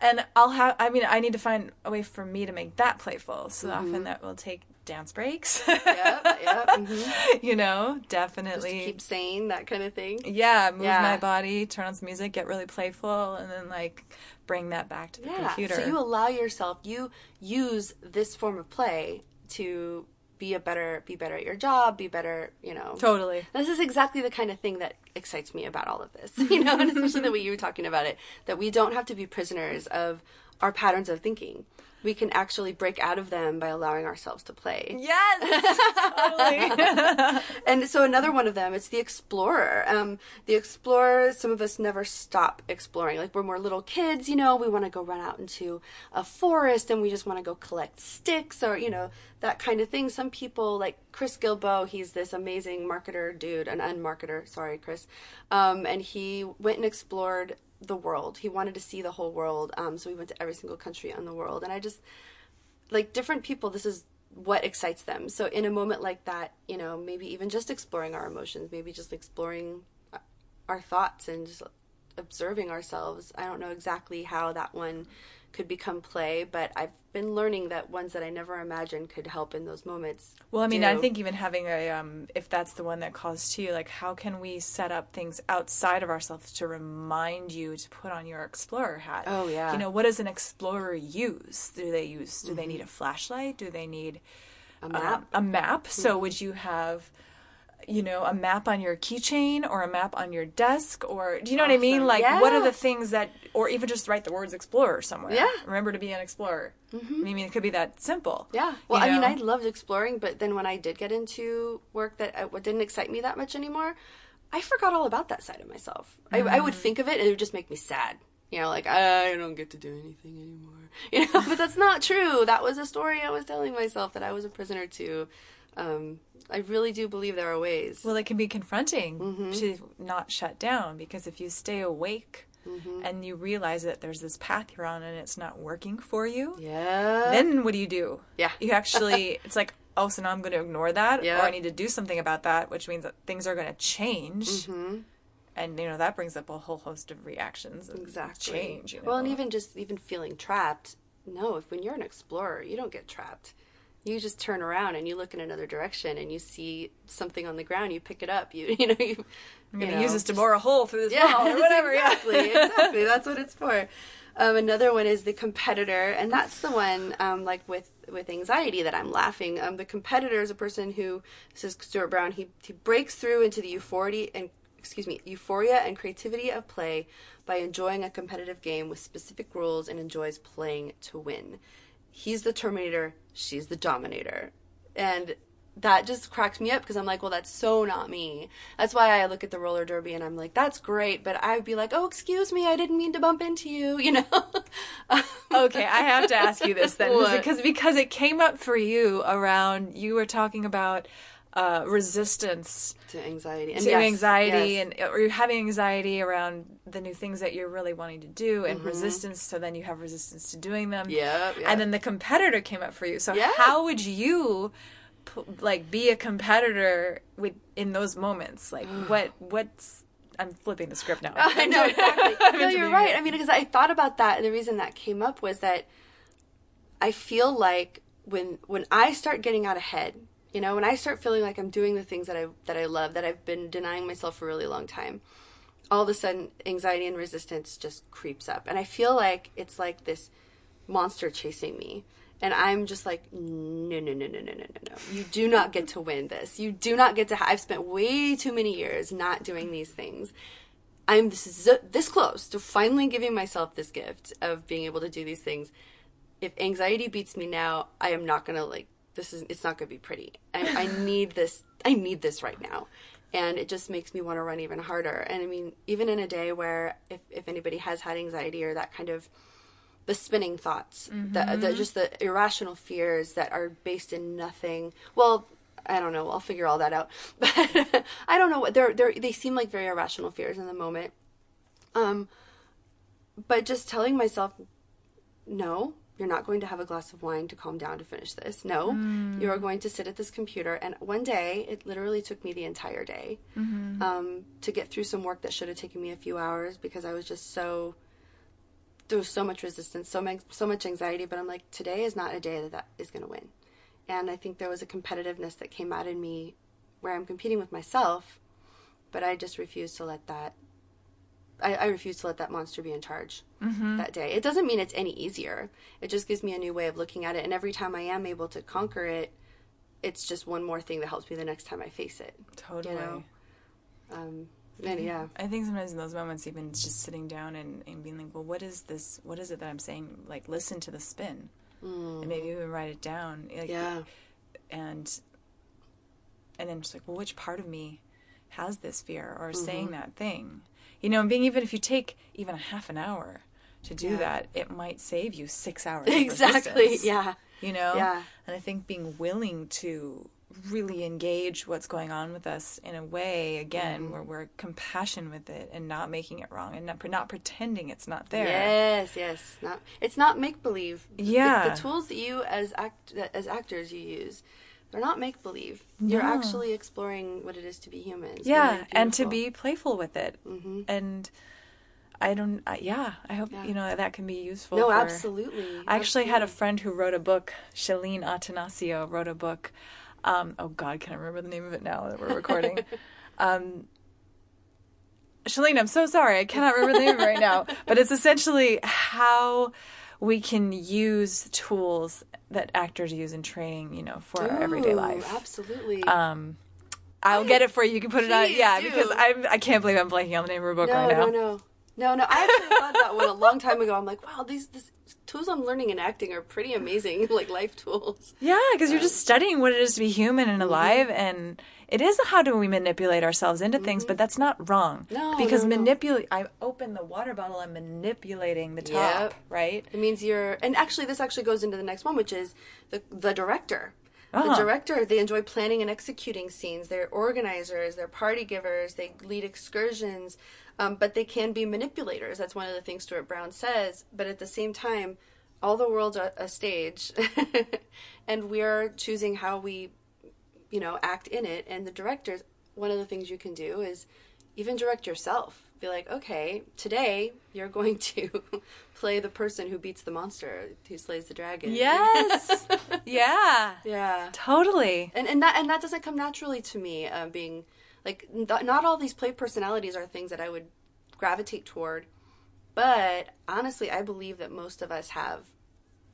And I'll have I mean I need to find a way for me to make that playful. So mm-hmm. often that will take dance breaks. Yep, yep. mhm. you know, Just definitely. keep saying that kind of thing. yeah, move Yeah. my body, turn on some music, get really playful, and then like bring that back to the Yeah. computer. So you allow yourself, you use this form of play to be a better, be better at your job, be better, you know. totally. This is exactly the kind of thing that excites me about all of this, you know, and especially the way you were talking about it, that we don't have to be prisoners of our patterns of thinking. We can actually break out of them by allowing ourselves to play. Yes, totally. And so another one of them, it's the explorer. Um, the explorer, some of us never stop exploring. Like when we're little kids, you know, we want to go run out into a forest and we just want to go collect sticks or, you know, that kind of thing. Some people, like Chris Guillebeau, he's this amazing marketer dude, an unmarketer, sorry, Chris. Um, and he went and explored the world. He wanted to see the whole world. Um, so we went to every single country on the world. And I just, like different people this is what excites them so in a moment like that you know maybe even just exploring our emotions maybe just exploring uh, our thoughts and just observing ourselves i don't know exactly how that one could become play but i've been learning that ones that i never imagined could help in those moments Well, I mean, I think even having a, um, if that's the one that calls to you, like, how can we set up things outside of ourselves to remind you to put on your explorer hat? Oh, yeah. Mm-hmm. You know, what does an explorer use? Do they use, do they need a flashlight? Do they need a map um, a map? So would you have, you know, a map on your keychain or a map on your desk? Or, do you know what I mean? Awesome. Like, what are the things that, or even just write the words explorer somewhere? Yeah. Remember to be an explorer. I mean, it could be that simple. Yeah. Well, you I mean. I loved exploring, but then when I did get into work that uh, what didn't excite me that much anymore, I forgot all about that side of myself. I, I Mm. would think of it, and it would just make me sad. You know, like I don't get to do anything anymore. You know, but that's not true. That was a story I was telling myself that I was a prisoner to. Um, I really do believe there are ways. Well, it can be confronting Mm-hmm. to not shut down because if you stay awake Mm-hmm. and you realize that there's this path you're on and it's not working for you, yeah. then what do you do? Yeah. You actually, it's like, oh, so now I'm going to ignore that Yeah. or I need to do something about that, which means that things are going to change. Mm-hmm. And, you know, that brings up a whole host of reactions and exactly. change. You know? Well, and even just even feeling trapped. No, if when you're an explorer, you don't get trapped. You just turn around and you look in another direction and you see something on the ground. You pick it up. You you know you. I'm going to know, use this to bore a hole through this Yeah, wall or whatever. exactly, yeah. exactly. That's what it's for. Um, another one is the competitor, and that's the one um, like with with anxiety that I'm laughing. Um, the competitor is a person who says Stuart Brown. He he breaks through into the euphoria and excuse me euphoria and creativity of play by enjoying a competitive game with specific rules and enjoys playing to win. He's the Terminator. She's the Dominator, and that just cracks me up because I'm like, well, that's so not me. That's why I look at the roller derby and I'm like, that's great, but I'd be like, oh, excuse me, I didn't mean to bump into you, you know? okay, I have to ask you this then, because because it came up for you around you were talking about uh, resistance to anxiety and to yes, anxiety yes. and or you're having anxiety around the new things that you're really wanting to do Mm-hmm. and resistance so then you have resistance to doing them Yep, yep. and then the competitor came up for you so Yeah. how would you p- like be a competitor with in those moments like what what's i'm flipping the script now I know exactly. No, you're right. I mean, because I thought about that, and the reason that came up was that I feel like when when I start getting out ahead, you know, when I start feeling like I'm doing the things that I that I love, that I've been denying myself for a really long time, all of a sudden anxiety and resistance just creeps up, and I feel like it's like this monster chasing me. And I'm just like, no, no, no, no, no, no, no, no. You do not get to win this. You do not get to. Ha- I've spent way too many years not doing these things. I'm this, this close to finally giving myself this gift of being able to do these things. If anxiety beats me now, I am not gonna like. This is. It's not gonna be pretty. I, I need this. I need this right now, and it just makes me want to run even harder. And I mean, even in a day where if if anybody has had anxiety or that kind of the spinning thoughts, the, the just the irrational fears that are based in nothing. Well, I don't know. I'll figure all that out. But I don't know what they're they they seem like very irrational fears in the moment. Um, but just telling myself, no, you're not going to have a glass of wine to calm down to finish this. No, you are going to sit at this computer. And one day, it literally took me the entire day um, to get through some work that should have taken me a few hours because I was just so there was so much resistance, so much, so much anxiety. But I'm like, today is not a day that that is going to win. And I think there was a competitiveness that came out in me where I'm competing with myself, but I just refused to let that. I, I refuse to let that monster be in charge mm-hmm. that day. It doesn't mean it's any easier. It just gives me a new way of looking at it. And every time I am able to conquer it, it's just one more thing that helps me the next time I face it. totally know? Um, and mm-hmm. yeah, I think sometimes in those moments, even just sitting down and, and being like, well, what is this? What is it that I'm saying? Like, listen to the spin. And maybe mm. even write it down. Like, yeah, And, and then just like, well, which part of me has this fear or is saying mm-hmm. that thing? You know, and being even if you take even a half an hour to do Yeah. that, it might save you six hours. exactly. Yeah, You know? Yeah. And I think being willing to really engage what's going on with us in a way again Mm-hmm. where we're compassion with it and not making it wrong and not, not pretending it's not there Yes, yes. Not it's not make believe. Yeah. The, the tools that you as act as actors you use, they're not make believe. You're actually exploring what it is to be human. It's yeah really and to be playful with it and i don't I, yeah i hope you know that can be useful No, for- absolutely. i actually had a friend who wrote a book shalene atanasio wrote a book um, oh god can i remember the name of it now that we're recording um, Shalene, I'm so sorry. I cannot remember the name right now. But it's essentially how we can use tools that actors use in training, you know, for our everyday life. Absolutely. Um, I'll get it for you. You can put it on. Yeah, do. because I'm. I can't believe I'm blanking on the name of her book no, right now. no, no. No, no. I actually thought that one a long time ago. I'm like, wow, these, tools I'm learning in acting are pretty amazing, like life tools. Yeah, because you're just studying what it is to be human Mm-hmm. and alive, and it is how do we manipulate ourselves into things, but that's not wrong. Mm-hmm. No, because no, no. manipulate. I open the water bottle. I'm manipulating the top. Yep. Right. It means you're, and actually, this actually goes into the next one, which is the the director. Uh-huh. The director, they enjoy planning and executing scenes. They're organizers. They're party givers. They lead excursions, um, but they can be manipulators. That's one of the things Stuart Brown says. But at the same time, all the world's a, a stage, and we're choosing how we, you know, act in it. And the directors, one of the things you can do is even direct yourself. Be like, okay, today you're going to play the person who beats the monster, who slays the dragon. Yes. yeah. yeah. Totally. And and that and that doesn't come naturally to me. Um, being like, th- not all these play personalities are things that I would gravitate toward. But honestly, I believe that most of us have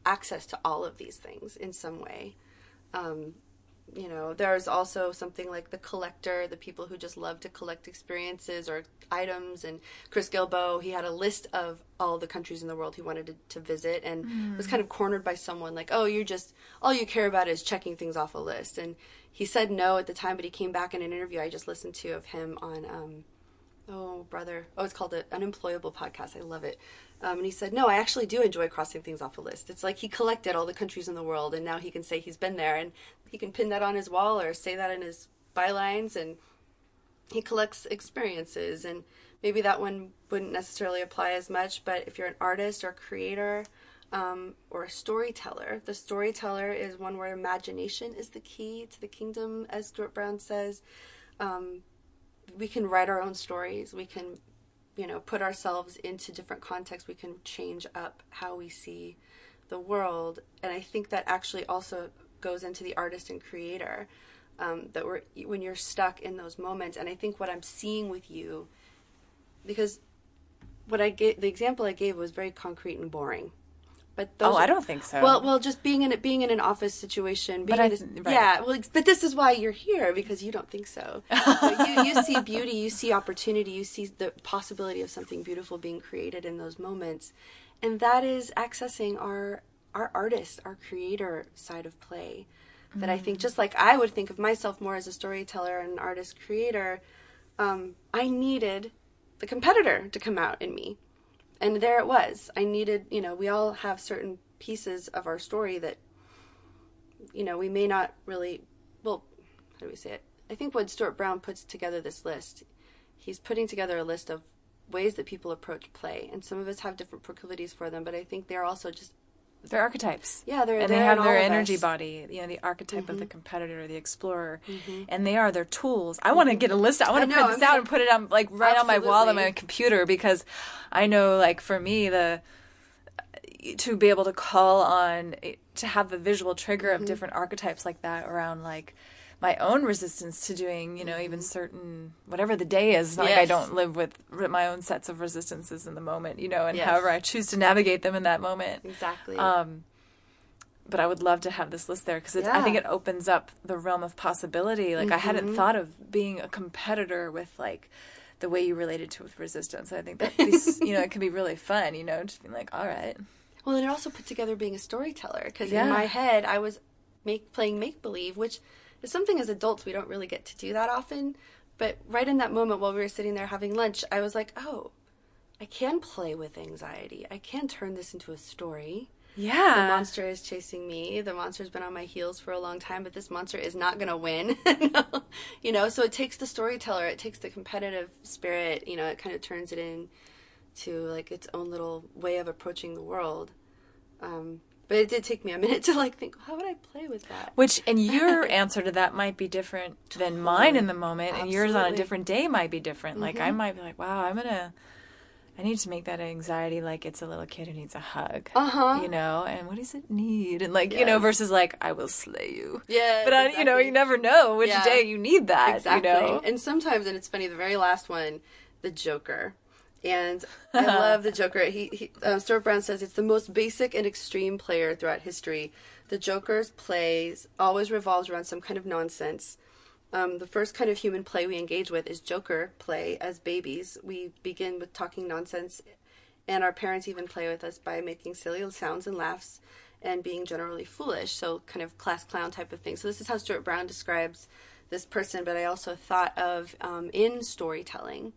access to all of these things in some way. Um, you know, there's also something like the collector, the people who just love to collect experiences or items. And Chris Guillebeau, he had a list of all the countries in the world he wanted to, to visit and was kind of cornered by someone like, oh, you're just, all you care about is checking things off a list. And he said no at the time, but he came back in an interview I just listened to of him on, um, oh, brother. Oh, it's called the Unemployable Podcast. I love it. Um, and he said, No, I actually do enjoy crossing things off a list. It's like he collected all the countries in the world, and now he can say he's been there, and he can pin that on his wall or say that in his bylines, and he collects experiences. And maybe that one wouldn't necessarily apply as much, but if you're an artist or creator, um, or a storyteller. The storyteller is one where imagination is the key to the kingdom, as Stuart Brown says. Um, we can write our own stories. We can, you know, put ourselves into different contexts. We can change up how we see the world. And I think that actually also goes into the artist and creator. Um, that we're when you're stuck in those moments. And I think what I'm seeing with you, because what I gave, the example I gave was very concrete and boring. But those, oh, I don't think so. Well, well, just being in it, being in an office situation, being but right. yeah. Well, but this is why you're here because you don't think so. so you, you see beauty, you see opportunity, you see the possibility of something beautiful being created in those moments, and that is accessing our our artist, our creator side of play. That I think, mm. just like I would think of myself more as a storyteller and an artist creator, um, I needed the competitor to come out in me and there it was. I needed, you know, we all have certain pieces of our story that, you know, we may not really, well, how do we say it? I think when Stuart Brown puts together this list, he's putting together a list of ways that people approach play, and some of us have different proclivities for them, but I think they're also just they're archetypes. Yeah, they're and they're they have their energy us. body. You know, the archetype mm-hmm. of the mm-hmm. competitor, the explorer, mm-hmm. and they are their tools. I want to get a list. I want to print this out and put it on like right Absolutely. on my wall on my computer because I know, like for me, the to be able to call on to have the visual trigger of mm-hmm. different archetypes like that around like my own resistance to doing, you know, even certain whatever the day is. Yes. Like I don't live with my own sets of resistances in the moment, you know, and yes. however I choose to navigate them in that moment. Exactly. Um, but I would love to have this list there because yeah. I think it opens up the realm of possibility. Like mm-hmm. I hadn't mm-hmm. thought of being a competitor with like the way you related to with resistance. I think that these, you know, it can be really fun. You know, just being like, all right. Well, and it also put together being a storyteller because yeah. in my head I was make playing make believe, which it's something as adults we don't really get to do that often. But right in that moment while we were sitting there having lunch, I was like, oh, I can play with anxiety. I can turn this into a story. Yeah. The monster is chasing me. The monster's been on my heels for a long time, but this monster is not going to win. you know, so it takes the storyteller, it takes the competitive spirit, you know, it kind of turns it in to like its own little way of approaching the world. Um, but it did take me a minute to like think, how would I play with that? Which and your answer to that might be different than mine in the moment, Absolutely. and yours on a different day might be different. Mm-hmm. Like I mm-hmm. might be like, wow, I'm gonna. I need to make that anxiety like it's a little kid who needs a hug. Uh huh. You know, and what does it need? And like, yes. you know, versus like, I will slay you. Yeah. But, exactly. I, you know, you never know which yeah. day you need that. Exactly. You know? And sometimes, and it's funny, the very last one, the Joker and I love the Joker. He, he uh, Stuart Brown says it's the most basic and extreme player throughout history. The Joker's plays always revolves around some kind of nonsense. Um, the first kind of human play we engage with is Joker play as babies. We begin with talking nonsense, and our parents even play with us by making silly sounds and laughs and being generally foolish. So, kind of class clown type of thing. So, this is how Stuart Brown describes this person, but I also thought of um, in storytelling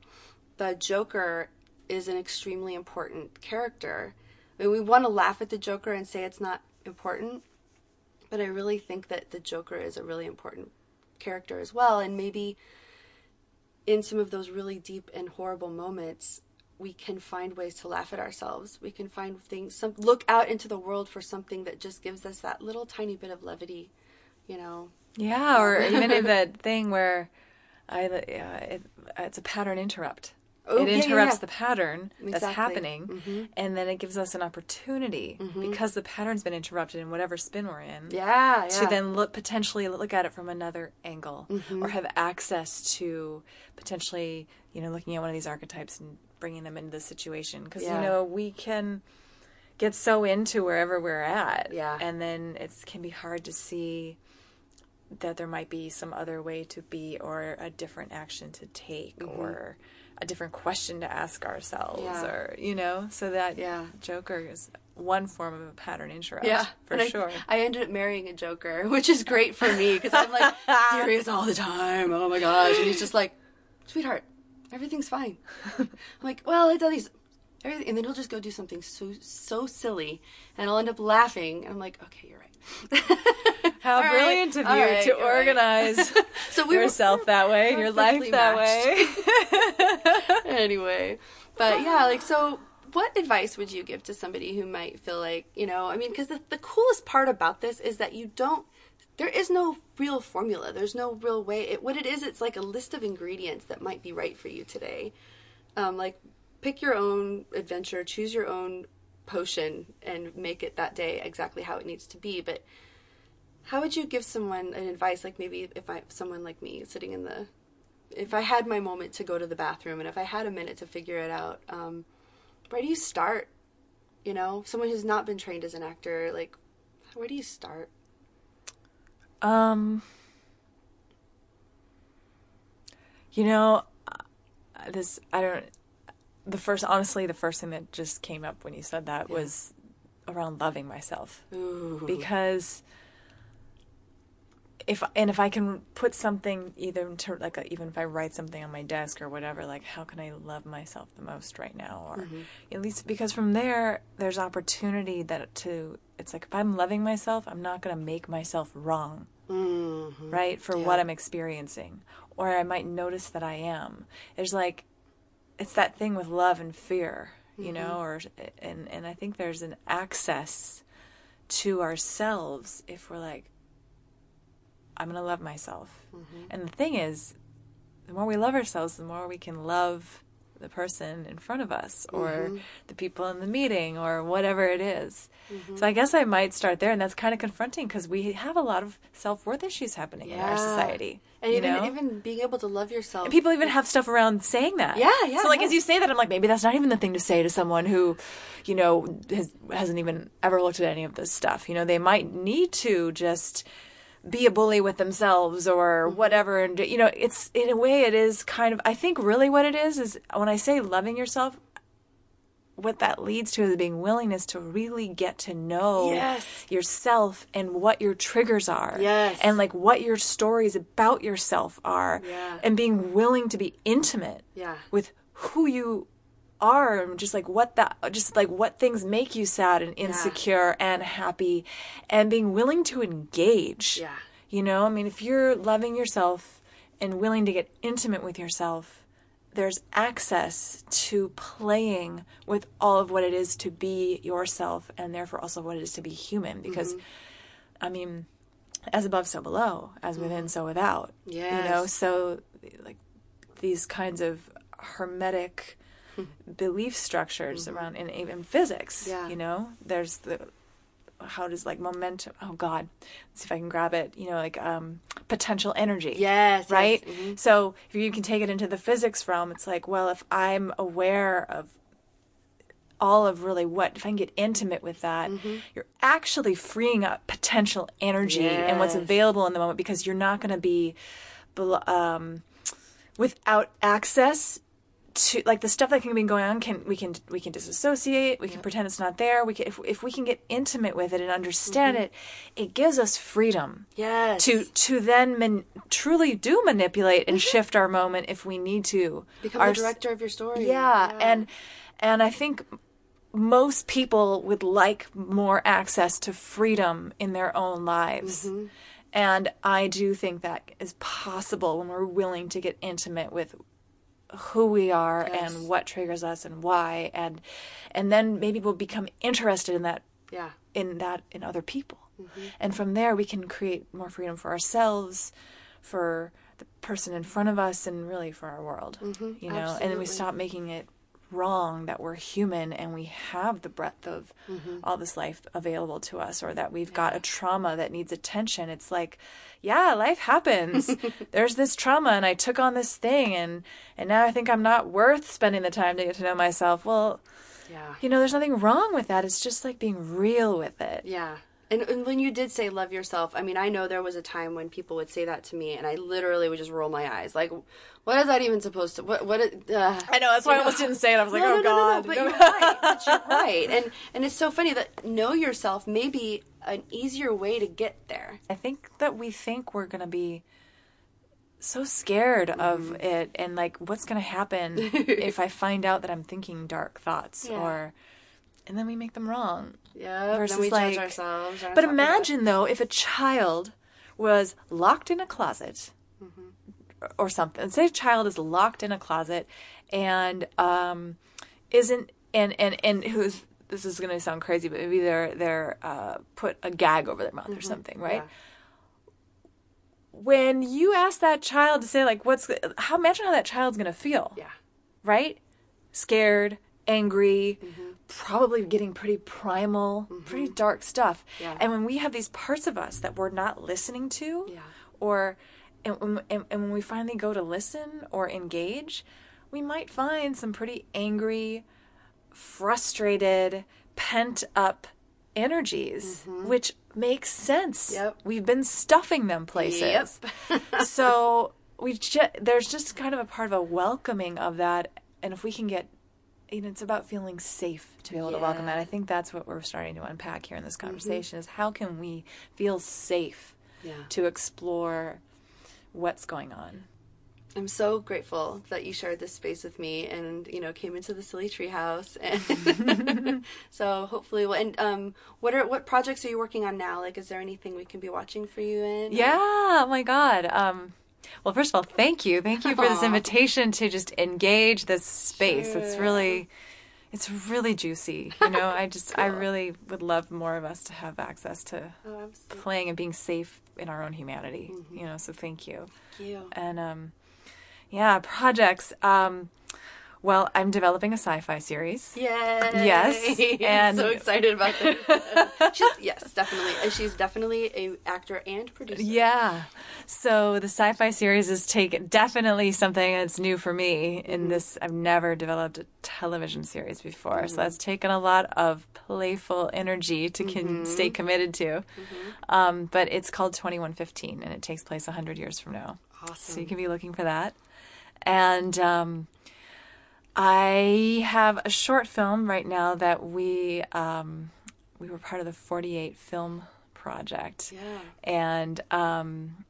the Joker is an extremely important character. I mean, we want to laugh at the Joker and say it's not important, but I really think that the Joker is a really important character as well. And maybe in some of those really deep and horrible moments, we can find ways to laugh at ourselves. We can find things, some look out into the world for something that just gives us that little tiny bit of levity, you know. Yeah, or even in that thing where I, uh, it, it's a pattern interrupt Oh, it yeah, interrupts yeah, the pattern exactly. that's happening mm-hmm. and then it gives us an opportunity mm-hmm. because the pattern's been interrupted in whatever spin we're in yeah, to then look potentially look at it from another angle mm-hmm. or have access to potentially you know looking at one of these archetypes and bringing them into the situation because you know we can get so into wherever we're at yeah and then it can be hard to see that there might be some other way to be or a different action to take mm-hmm. or a different question to ask ourselves yeah. or you know so that yeah. joker is one form of a pattern interrupt yeah. for and sure. I, I, ended up marrying a joker which is great for me because i'm like serious all the time. Oh my gosh. And he's just like sweetheart everything's fine. I'm like well it's all these everything, and then he'll just go do something so so silly, and I'll end up laughing, and I'm like, okay, you're. How All right, brilliant of you right, to you're right. organize So we were- yourself that way, your life that matched. way. anyway, but yeah, like so. What advice would you give to somebody who might feel like, you know, I mean, because the, the coolest part about this is that you don't, there is no real formula. There's no real way. It, what it is, it's like a list of ingredients that might be right for you today. Um, like, pick your own adventure, choose your own potion, and make it that day exactly how it needs to be. But how would you give someone an advice, like maybe if I, someone like me sitting in the, if I had my moment to go to the bathroom and if I had a minute to figure it out, um, where do you start? You know, someone who's not been trained as an actor, like, where do you start? Um, you know, this I don't. The first, honestly, the first thing that just came up when you said that was around loving myself. Ooh. because if and if I can put something either into like a, even if I write something on my desk or whatever, like how can I love myself the most right now, or at least because from there there's opportunity that to it's like if I'm loving myself, I'm not going to make myself wrong. Mhm. right? For what i'm experiencing. Or i might notice that i am. There's like it's that thing with love and fear you mm-hmm. know or and and i think there's an access to ourselves if we're like i'm going to love myself. Mm-hmm. And the thing is the more we love ourselves the more we can love the person in front of us or mm-hmm. the people in the meeting or whatever it is. Mm-hmm. So I guess I might start there and that's kind of confronting because we have a lot of self-worth issues happening in our society. And you even, know? even being able to love yourself. And people even have stuff around saying that. Yeah, yeah, So like yeah. as you say that, I'm like, maybe that's not even the thing to say to someone who, you know, has hasn't even ever looked at any of this stuff. You know, they might need to just be a bully with themselves or Mm-hmm. whatever. And you know, it's in a way, it is kind of. I think really what it is is when I say loving yourself. What that leads to is being willingness to really get to know Yes. yourself and what your triggers are. Yes. And like what your stories about yourself are Yeah. and being willing to be intimate Yeah. with who you are and just like what that just like what things make you sad and insecure and happy and being willing to engage. Yeah. you know i mean if you're loving yourself and willing to get intimate with yourself there's access to playing with all of what it is to be yourself and therefore also what it is to be human because mm-hmm. i mean as above so below as mm-hmm. within so without. Yeah. you know so like these kinds of hermetic belief structures around in even physics Yeah. you know there's the how does like momentum oh god let's see if i can grab it you know like um potential energy Yes. yes. right Mhm. so if you can take it into the physics realm it's like well if i'm aware of all of really what if i can get intimate with that Mm-hmm. you're actually freeing up potential energy and what's available in the moment because you're not going to be um, without access to like the stuff that can be going on can we can we can disassociate we can pretend it's not there we can if, if we can get intimate with it and understand Mm-hmm. it it gives us freedom Yes. to to then man, truly do manipulate and shift our moment if we need to Mm-hmm. become Our- the director of your story. yeah, and and I think most people would like more access to freedom in their own lives. Mm-hmm. And I do think that is possible when we're willing to get intimate with who we are Yes. and what triggers us and why and and then maybe we'll become interested in that yeah. in that in other people. Mm-hmm. And from there we can create more freedom for ourselves, for the person in front of us and really for our world. You know, and then Mm-hmm. We stop making it wrong that we're human and we have the breadth of Mm-hmm. all this life available to us or that we've got a trauma that needs attention. It's like, yeah, life happens. There's this trauma and I took on this thing and and now I think I'm not worth spending the time to get to know myself. Well, Yeah. you know, there's nothing wrong with that. It's just like being real with it. Yeah. And, and when you did say love yourself, I mean, I know there was a time when people would say that to me, and I literally would just roll my eyes. Like, what is that even supposed to? What? What? Uh, I know that's why I almost didn't say it. I was like, no, oh no, no, god. no, But you're right. But you're right. And and it's so funny that know yourself may be an easier way to get there. I think that we think we're going to be so scared of it and like what's going to happen if I find out that I'm thinking dark thoughts Yeah. or and then we make them wrong. Yeah. Versus then we like- judge ourselves. But imagine though if a child was locked in a closet or something. Say a child is locked in a closet and um, isn't and and and who's this is going to sound crazy, but maybe they're they're uh, put a gag over their mouth or something, right? Yeah. When you ask that child to say like, "What's how?" Imagine how that child's going to feel, Yeah. right? Scared, angry, Mm-hmm. probably getting pretty primal, pretty dark stuff. Yeah. And when we have these parts of us that we're not listening to, Yeah. or and, when- and, and when we finally go to listen or engage, we might find some pretty angry, frustrated, pent up energies, which makes sense. Mm-hmm. Yep. We've been stuffing them places. so we ju- there's just kind of a part of a welcoming of that, and if we can get, you know, it's about feeling safe to be able to welcome Mm-hmm. that. I think that's what we're starting to unpack here in this conversation: is how can we feel safe Yeah. to explore what's going on. I'm so grateful that you shared this space with me and you know came into the silly tree house and so hopefully well and um what are what projects are you working on now like is there anything we can be watching for you in Yeah, oh my God. Um, well, first of all, thank you. Thank you for this invitation to just engage this space. It's really, it's really juicy. You know, I just, I really would love more of us to have access to oh playing and being safe in our own humanity. You know, so thank you. Thank you And um, yeah, projects. Um, well, I'm developing a sci-fi series. Yay! Yes, and- so excited about that. she's, yes, definitely. And She's definitely a actor and producer. Yeah. So the sci-fi series is take definitely something that's new for me in this I've never developed a television series before. So that's taken a lot of playful energy to con- stay committed to. Um, but it's called 2115 and it takes place 100 years from now. Awesome. So you can be looking for that. And um, I have a short film right now that we um, we were part of the 48 film project Yeah. and um,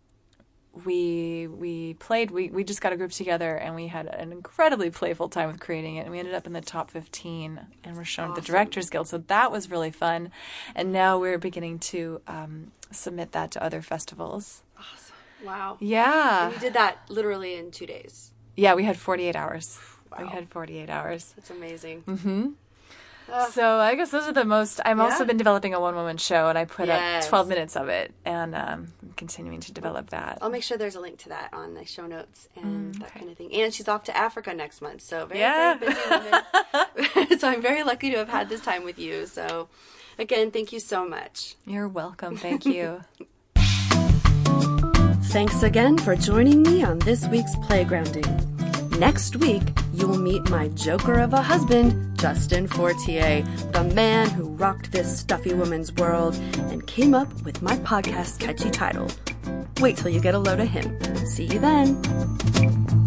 we we played we, we just got a group together and we had an incredibly playful time with creating it and we ended up in the top 15 and we're shown at the directors guild so that was really fun and now we're beginning to um, submit that to other festivals Awesome. Wow. yeah You did that literally in two days. yeah we had 48 hours we had 48 hours That's amazing. so i guess those are the most i've also been developing a one-woman show and i put Yes. up 12 minutes of it and um, I'm continuing to develop that I'll make sure there's a link to that on the show notes and that okay. kind of thing. And she's off to Africa next month, so very, Yeah. very busy woman. so I'm very lucky to have had this time with you. So again, thank you so much. you're welcome thank you Thanks again for joining me on this week's Playgrounding. Next week, you will meet my joker of a husband, Justin Fortier, the man who rocked this stuffy woman's world and came up with my podcast's catchy title. Wait till you get a load of him. See you then.